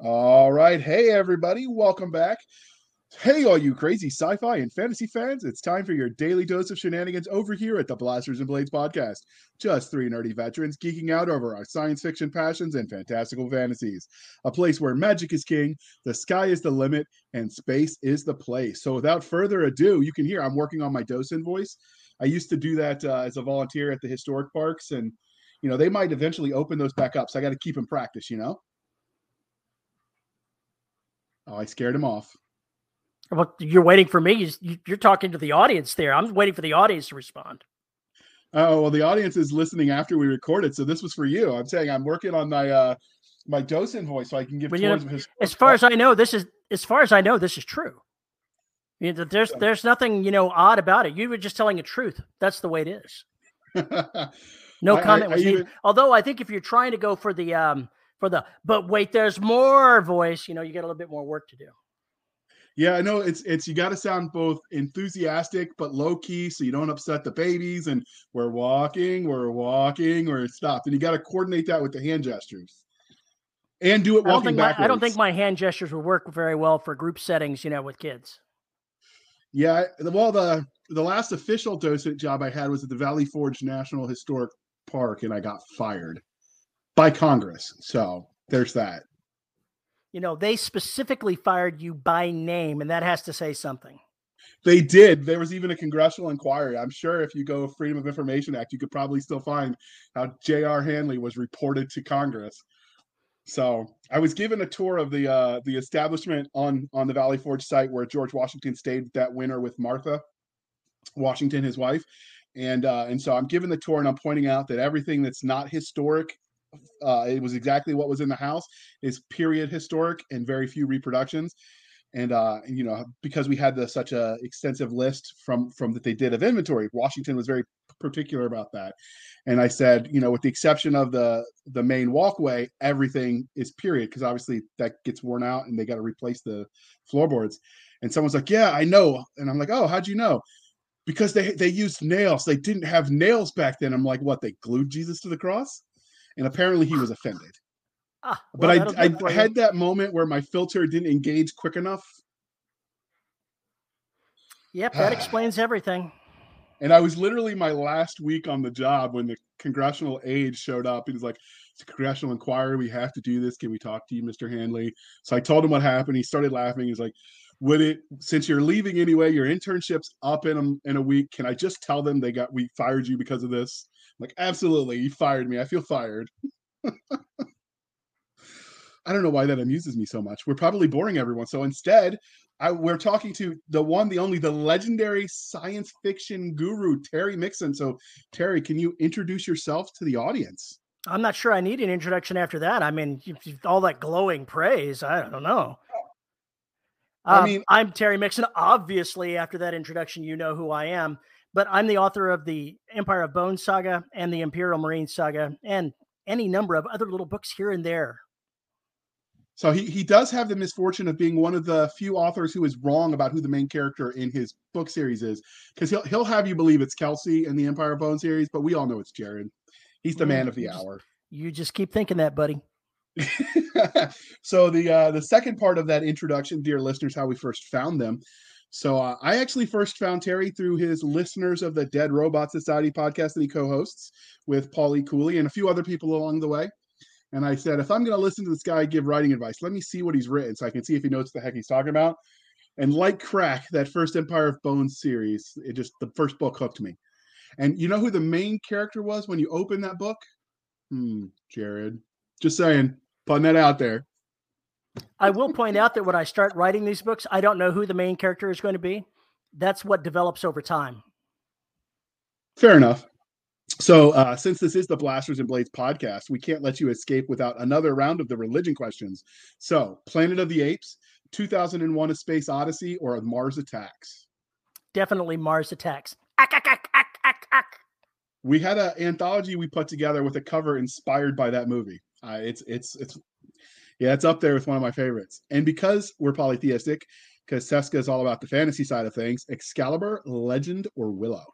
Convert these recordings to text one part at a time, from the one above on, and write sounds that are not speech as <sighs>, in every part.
All right. Hey, everybody. Welcome back. Hey, all you crazy sci fi and fantasy fans. It's time for your daily dose of shenanigans over here at the Blasters and Blades podcast. Just three nerdy veterans geeking out over our science fiction passions and fantastical fantasies. A place where magic is king, the sky is the limit, and space is the place. So, without further ado, you can hear I'm working on my dose invoice. I used to do that uh, as a volunteer at the historic parks, and you know they might eventually open those back up. So I got to keep in practice. You know. Oh, I scared him off. Well, you're waiting for me. You're talking to the audience there. I'm waiting for the audience to respond. Oh well, the audience is listening after we recorded, so this was for you. I'm saying I'm working on my uh my docent voice so I can give. But, you know, as far as I know, this is as far as I know, this is true. You know, there's there's nothing you know odd about it. You were just telling the truth. That's the way it is. <laughs> no comment I, I, was needed. Even... Although I think if you're trying to go for the um for the but wait, there's more voice, you know, you got a little bit more work to do. Yeah, I know it's it's you got to sound both enthusiastic but low key, so you don't upset the babies. And we're walking, we're walking, we're stopped, and you got to coordinate that with the hand gestures, and do it walking I don't think backwards. My, I don't think my hand gestures would work very well for group settings, you know, with kids. Yeah, well, the the last official docent job I had was at the Valley Forge National Historic Park, and I got fired by Congress. So there's that you know, they specifically fired you by name, and that has to say something. They did. There was even a congressional inquiry. I'm sure if you go Freedom of Information Act, you could probably still find how J.R. Handley was reported to Congress. So I was given a tour of the uh, the establishment on on the Valley Forge site where George Washington stayed that winter with Martha Washington, his wife, and uh, and so I'm given the tour and I'm pointing out that everything that's not historic uh, it was exactly what was in the house. Is period historic and very few reproductions. And uh you know because we had the, such a extensive list from from that they did of inventory washington was very particular about that. And i said you know with the exception of the the main walkway everything is period because obviously that gets worn out and they got to replace the floorboards. And someone's like yeah i know. And i'm like oh how'd you know? Because they they used nails. They didn't have nails back then. I'm like what they glued jesus to the cross and apparently he was offended. Ah, well, but I, I had that moment where my filter didn't engage quick enough. Yep, that <sighs> explains everything. And I was literally my last week on the job when the congressional aide showed up. He was like, It's a congressional inquiry. We have to do this. Can we talk to you, Mr. Handley? So I told him what happened. He started laughing. He's like, Would it, since you're leaving anyway, your internship's up in a, in a week, can I just tell them they got, we fired you because of this? Like, absolutely, you fired me. I feel fired. <laughs> I don't know why that amuses me so much. We're probably boring everyone. So instead, I, we're talking to the one, the only, the legendary science fiction guru, Terry Mixon. So, Terry, can you introduce yourself to the audience? I'm not sure I need an introduction after that. I mean, all that glowing praise. I don't know. Um, I mean, I'm Terry Mixon. Obviously, after that introduction, you know who I am but I'm the author of the Empire of Bones saga and the Imperial Marine saga and any number of other little books here and there. So he, he does have the misfortune of being one of the few authors who is wrong about who the main character in his book series is, because he'll he'll have you believe it's Kelsey in the Empire of Bone series, but we all know it's Jared. He's the man of the you hour. Just, you just keep thinking that, buddy. <laughs> so the uh, the second part of that introduction, dear listeners, how we first found them, so uh, I actually first found Terry through his listeners of the Dead Robot Society podcast that he co-hosts with Paulie Cooley and a few other people along the way. And I said, if I'm going to listen to this guy give writing advice, let me see what he's written so I can see if he knows what the heck he's talking about. And like crack, that first Empire of Bones series, it just the first book hooked me. And you know who the main character was when you open that book? Hmm, Jared. Just saying, putting that out there. I will point out that when I start writing these books, I don't know who the main character is going to be. That's what develops over time. Fair enough. So, uh, since this is the Blasters and Blades podcast, we can't let you escape without another round of the religion questions. So, Planet of the Apes, 2001 A Space Odyssey, or Mars Attacks? Definitely Mars Attacks. We had an anthology we put together with a cover inspired by that movie. Uh, it's it's it's yeah, it's up there with one of my favorites. And because we're polytheistic, because Cisca is all about the fantasy side of things, Excalibur, Legend, or Willow?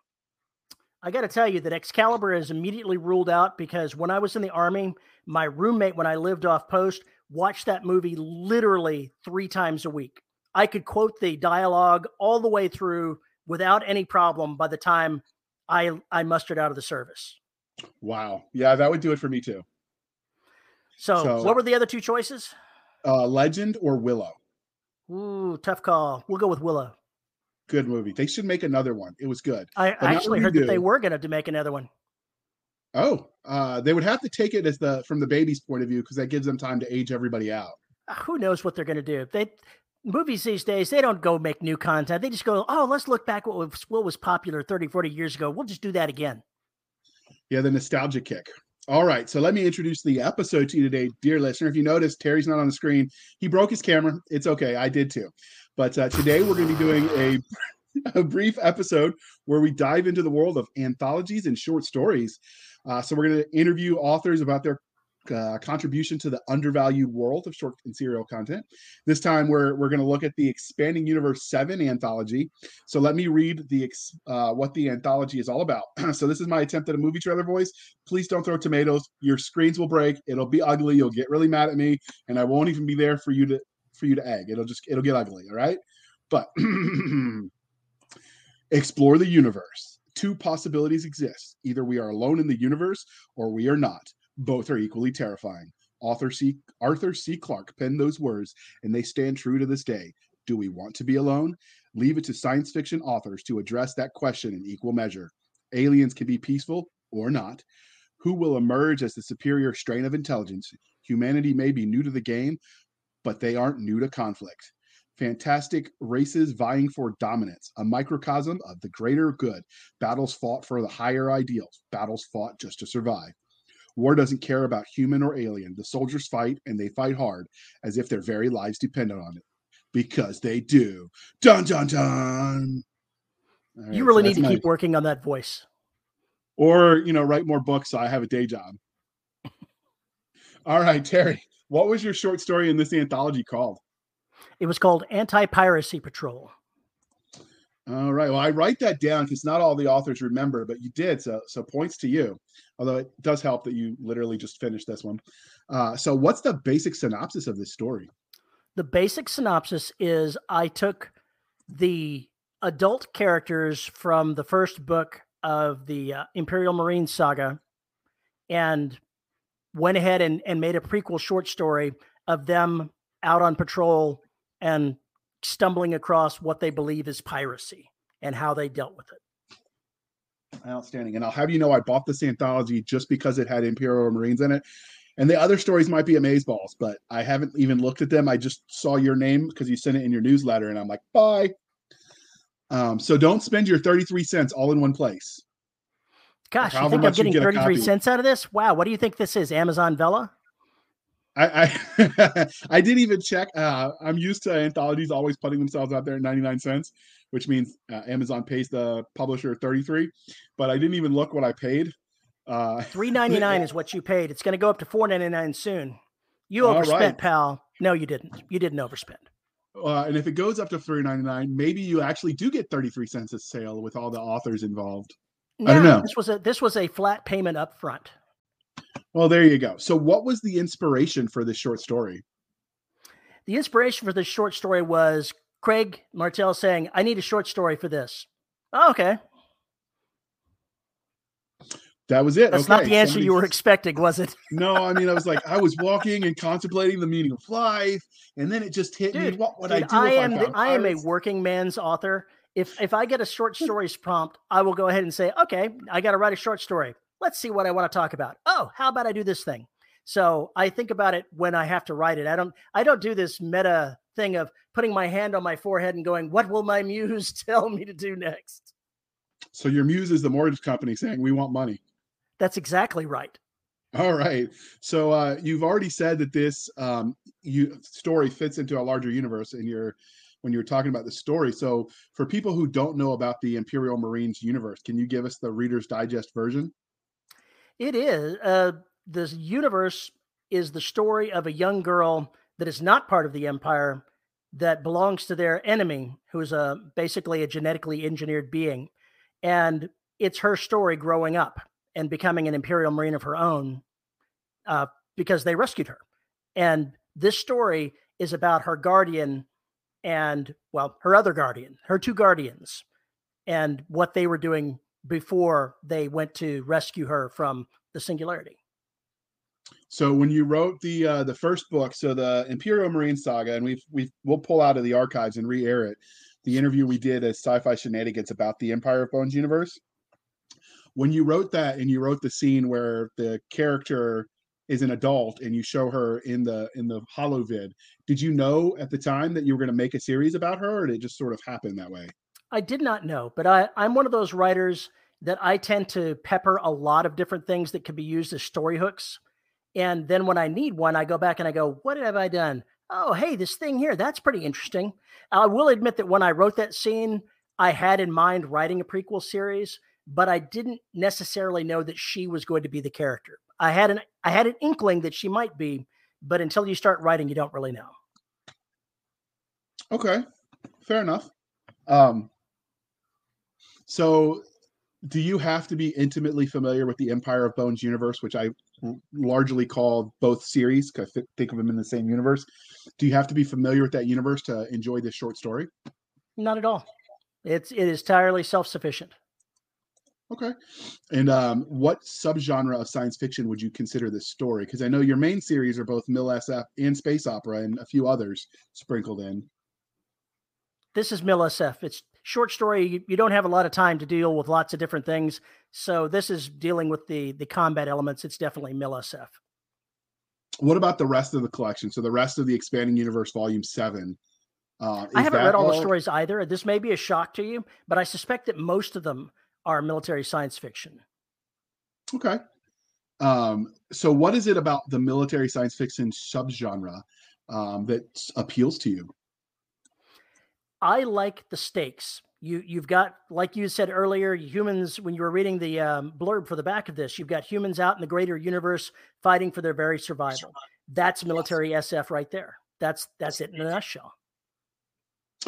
I got to tell you that Excalibur is immediately ruled out because when I was in the army, my roommate, when I lived off post, watched that movie literally three times a week. I could quote the dialogue all the way through without any problem by the time I I mustered out of the service. Wow. Yeah, that would do it for me too. So, so what were the other two choices? Uh, Legend or Willow. Ooh, tough call. We'll go with Willow. Good movie. They should make another one. It was good. I, I actually heard do, that they were going to make another one. Oh, uh, they would have to take it as the from the baby's point of view because that gives them time to age everybody out. Uh, who knows what they're going to do? They movies these days they don't go make new content. They just go, oh, let's look back what was what was popular 30, 40 years ago. We'll just do that again. Yeah, the nostalgia kick. All right, so let me introduce the episode to you today, dear listener. If you notice, Terry's not on the screen. He broke his camera. It's okay. I did too. But uh, today we're going to be doing a <laughs> a brief episode where we dive into the world of anthologies and short stories. Uh, so we're going to interview authors about their uh, contribution to the undervalued world of short and serial content. This time, we're we're going to look at the Expanding Universe Seven anthology. So let me read the uh, what the anthology is all about. <clears throat> so this is my attempt at a movie trailer voice. Please don't throw tomatoes. Your screens will break. It'll be ugly. You'll get really mad at me, and I won't even be there for you to for you to egg. It'll just it'll get ugly. All right, but <clears throat> explore the universe. Two possibilities exist. Either we are alone in the universe or we are not both are equally terrifying. Arthur C. Arthur C. Clarke penned those words, and they stand true to this day. Do we want to be alone? Leave it to science fiction authors to address that question in equal measure. Aliens can be peaceful or not. Who will emerge as the superior strain of intelligence? Humanity may be new to the game, but they aren't new to conflict. Fantastic races vying for dominance, a microcosm of the greater good. Battles fought for the higher ideals, battles fought just to survive. War doesn't care about human or alien. The soldiers fight and they fight hard as if their very lives depended on it. Because they do. Dun dun dun. Right, you really so need to my... keep working on that voice. Or, you know, write more books so I have a day job. All right, Terry, what was your short story in this anthology called? It was called Anti Piracy Patrol. All right. Well, I write that down because not all the authors remember, but you did. So, so points to you. Although it does help that you literally just finished this one. Uh, so, what's the basic synopsis of this story? The basic synopsis is I took the adult characters from the first book of the uh, Imperial Marine saga and went ahead and, and made a prequel short story of them out on patrol and stumbling across what they believe is piracy and how they dealt with it. Outstanding. And I'll have you know, I bought this anthology just because it had Imperial Marines in it. And the other stories might be amazeballs, but I haven't even looked at them. I just saw your name because you sent it in your newsletter, and I'm like, bye. Um, so don't spend your 33 cents all in one place. Gosh, you think I'm getting 33 cents out of this? Wow. What do you think this is? Amazon Vella? I I, <laughs> I didn't even check. Uh, I'm used to anthologies always putting themselves out there at 99 cents, which means uh, Amazon pays the publisher 33. But I didn't even look what I paid. Uh, <laughs> 3.99 <laughs> is what you paid. It's going to go up to 4.99 soon. You overspent, right. pal. No, you didn't. You didn't overspend. Uh, and if it goes up to 3.99, maybe you actually do get 33 cents a sale with all the authors involved. No, I don't know. This was a this was a flat payment up front. Well, there you go. So, what was the inspiration for this short story? The inspiration for this short story was Craig Martell saying, I need a short story for this. Oh, okay. That was it. That's okay. not the answer Somebody... you were expecting, was it? <laughs> no, I mean, I was like, I was <laughs> walking and contemplating the meaning of life, and then it just hit dude, me. What would dude, I do? I am, I, the, I am a working man's author. If if I get a short <laughs> stories prompt, I will go ahead and say, okay, I got to write a short story let's see what I want to talk about. Oh, how about I do this thing? So I think about it when I have to write it. I don't I don't do this meta thing of putting my hand on my forehead and going, "What will my <laughs> muse tell me to do next?" So your muse is the mortgage company saying, "We want money." That's exactly right. All right. So uh, you've already said that this um, you, story fits into a larger universe, and you're when you're talking about the story. So for people who don't know about the Imperial Marines universe, can you give us the Reader's Digest version? It is. Uh, this universe is the story of a young girl that is not part of the Empire that belongs to their enemy, who is a basically a genetically engineered being, and it's her story growing up and becoming an Imperial Marine of her own, uh, because they rescued her, and This story is about her guardian and, well, her other guardian, her two guardians, and what they were doing before they went to rescue her from the singularity. So when you wrote the uh, the first book, so the Imperial Marine Saga, and we've we we'll pull out of the archives and re-air it. The interview we did as Sci-Fi Shenanigans about the Empire of Bones universe. When you wrote that, and you wrote the scene where the character is an adult, and you show her in the in the Hollow Vid, did you know at the time that you were going to make a series about her, or did it just sort of happen that way? I did not know, but I, I'm one of those writers that I tend to pepper a lot of different things that can be used as story hooks. And then when I need one, I go back and I go, what have I done? Oh, hey, this thing here, that's pretty interesting. I will admit that when I wrote that scene, I had in mind writing a prequel series, but I didn't necessarily know that she was going to be the character. I had an I had an inkling that she might be, but until you start writing, you don't really know. Okay, fair enough. Um, so do you have to be intimately familiar with the Empire of Bones universe, which I largely call both series because I think of them in the same universe? Do you have to be familiar with that universe to enjoy this short story? Not at all. It's it is entirely self sufficient. Okay. And um, what subgenre of science fiction would you consider this story? Because I know your main series are both MilSF and space opera, and a few others sprinkled in. This is MilSF. It's short story. You, you don't have a lot of time to deal with lots of different things. So this is dealing with the the combat elements. It's definitely MilSF. What about the rest of the collection? So the rest of the expanding universe, volume seven. Uh, I haven't read all, all the stories either. This may be a shock to you, but I suspect that most of them are military science fiction. Okay. Um, so what is it about the military science fiction subgenre um, that appeals to you? I like the stakes. You you've got like you said earlier, humans. When you were reading the um, blurb for the back of this, you've got humans out in the greater universe fighting for their very survival. That's military SF right there. That's that's it in a nutshell.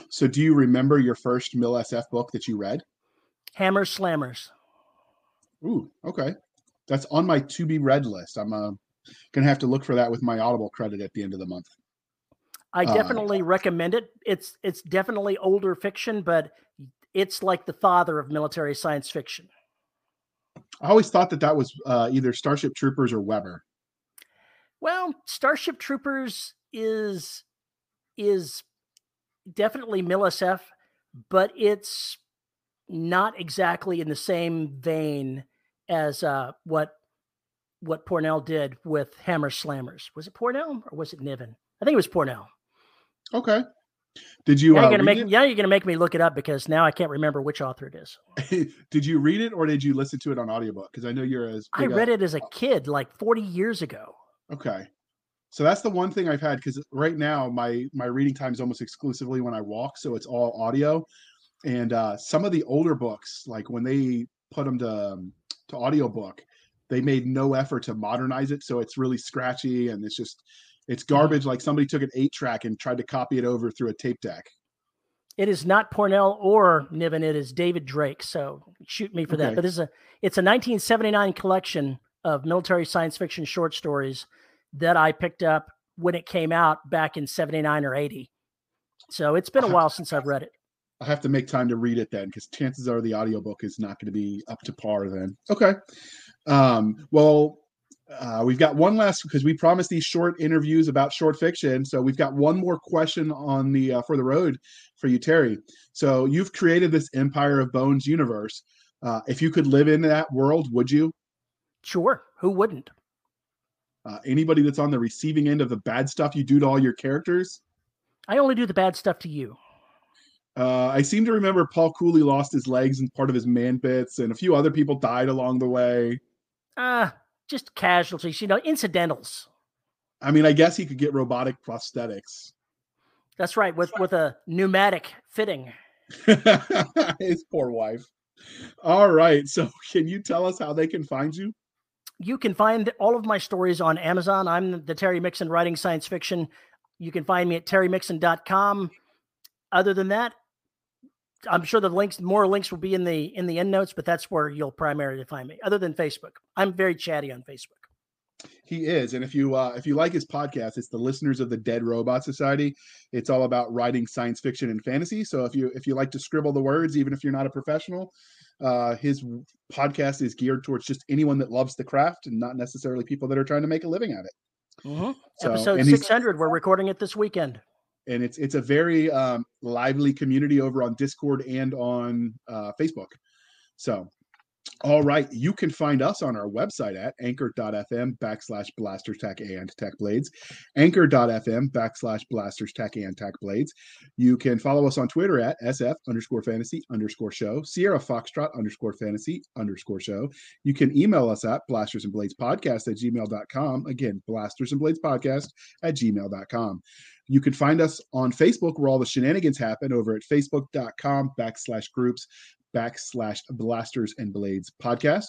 So, do you remember your first MilSF book that you read? Hammers Slammers. Ooh, okay. That's on my to be read list. I'm uh, gonna have to look for that with my Audible credit at the end of the month. I uh, definitely uh, recommend it. It's it's definitely older fiction, but it's like the father of military science fiction. I always thought that that was uh, either Starship Troopers or Weber. Well, Starship Troopers is is definitely MilSF, but it's not exactly in the same vein as uh, what what Pournelle did with Hammer Slammers. Was it Pournelle or was it Niven? I think it was Pournelle. Okay. Did you? Now you're uh, gonna make it? yeah, you're gonna make me look it up because now I can't remember which author it is. <laughs> did you read it or did you listen to it on audiobook? Because I know you're as I read it as a kid, like 40 years ago. Okay, so that's the one thing I've had because right now my my reading time is almost exclusively when I walk, so it's all audio. And uh, some of the older books, like when they put them to um, to audiobook, they made no effort to modernize it, so it's really scratchy and it's just it's garbage. Like somebody took an eight track and tried to copy it over through a tape deck. It is not Pournelle or Niven. It is David Drake. So shoot me for okay. that. But it's a it's a 1979 collection of military science fiction short stories that I picked up when it came out back in 79 or 80. So it's been a while since I've read it. I have to make time to read it then because chances are the audiobook is not going to be up to par then. Okay. Um, well, uh, we've got one last because we promised these short interviews about short fiction. So we've got one more question on the uh, for the road for you, Terry. So you've created this Empire of Bones universe. Uh, if you could live in that world, would you? Sure. Who wouldn't? Uh, anybody that's on the receiving end of the bad stuff you do to all your characters? I only do the bad stuff to you. Uh, I seem to remember Paul Cooley lost his legs and part of his man bits, and a few other people died along the way. Ah, just casualties, you know, incidentals. I mean, I guess he could get robotic prosthetics. That's right, with with a pneumatic fitting. <laughs> His poor wife. All right. So, <laughs> can you tell us how they can find you? You can find all of my stories on Amazon. I'm the Terry Mixon writing science fiction. You can find me at terrymixon.com. Other than that, I'm sure the links, more links will be in the in the end notes, but that's where you'll primarily find me. Other than Facebook, I'm very chatty on Facebook. He is, and if you uh, if you like his podcast, it's the Listeners of the Dead Robot Society. It's all about writing science fiction and fantasy. So if you if you like to scribble the words, even if you're not a professional, uh, his podcast is geared towards just anyone that loves the craft and not necessarily people that are trying to make a living at it. Mm-hmm. So, Episode 600. We're recording it this weekend. And it's it's a very um, lively community over on Discord and on uh, Facebook. So all right. You can find us on our website at anchor.fm backslash blasters tech and tech blades. Anchor.fm backslash blasters tech and tech blades. You can follow us on Twitter at SF underscore fantasy underscore show, Sierra Foxtrot underscore fantasy underscore show. You can email us at blasters and blades podcast at gmail.com. Again, blasters and blades podcast at gmail.com. You can find us on Facebook where all the shenanigans happen over at facebook.com backslash groups backslash blasters and blades podcast.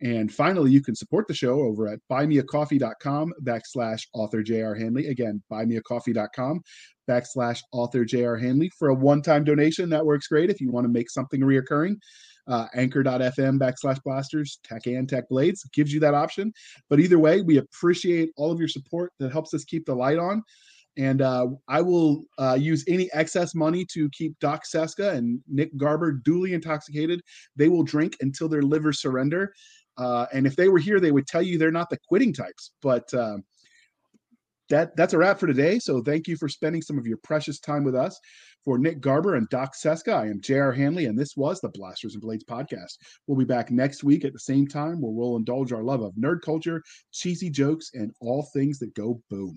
And finally, you can support the show over at buymeacoffee.com backslash author JR Handley. Again, buymeacoffee.com backslash author JR Handley for a one time donation. That works great if you want to make something reoccurring. Uh, anchor.fm backslash blasters, tech and tech blades gives you that option. But either way, we appreciate all of your support that helps us keep the light on and uh, I will uh, use any excess money to keep Doc Cisca and Nick Garber duly intoxicated. They will drink until their livers surrender. Uh, and if they were here, they would tell you they're not the quitting types. But uh, that that's a wrap for today. So thank you for spending some of your precious time with us. For Nick Garber and Doc Cisca, I am J.R. Handley, and this was the Blasters and Blades podcast. We'll be back next week at the same time where we'll indulge our love of nerd culture, cheesy jokes, and all things that go boom.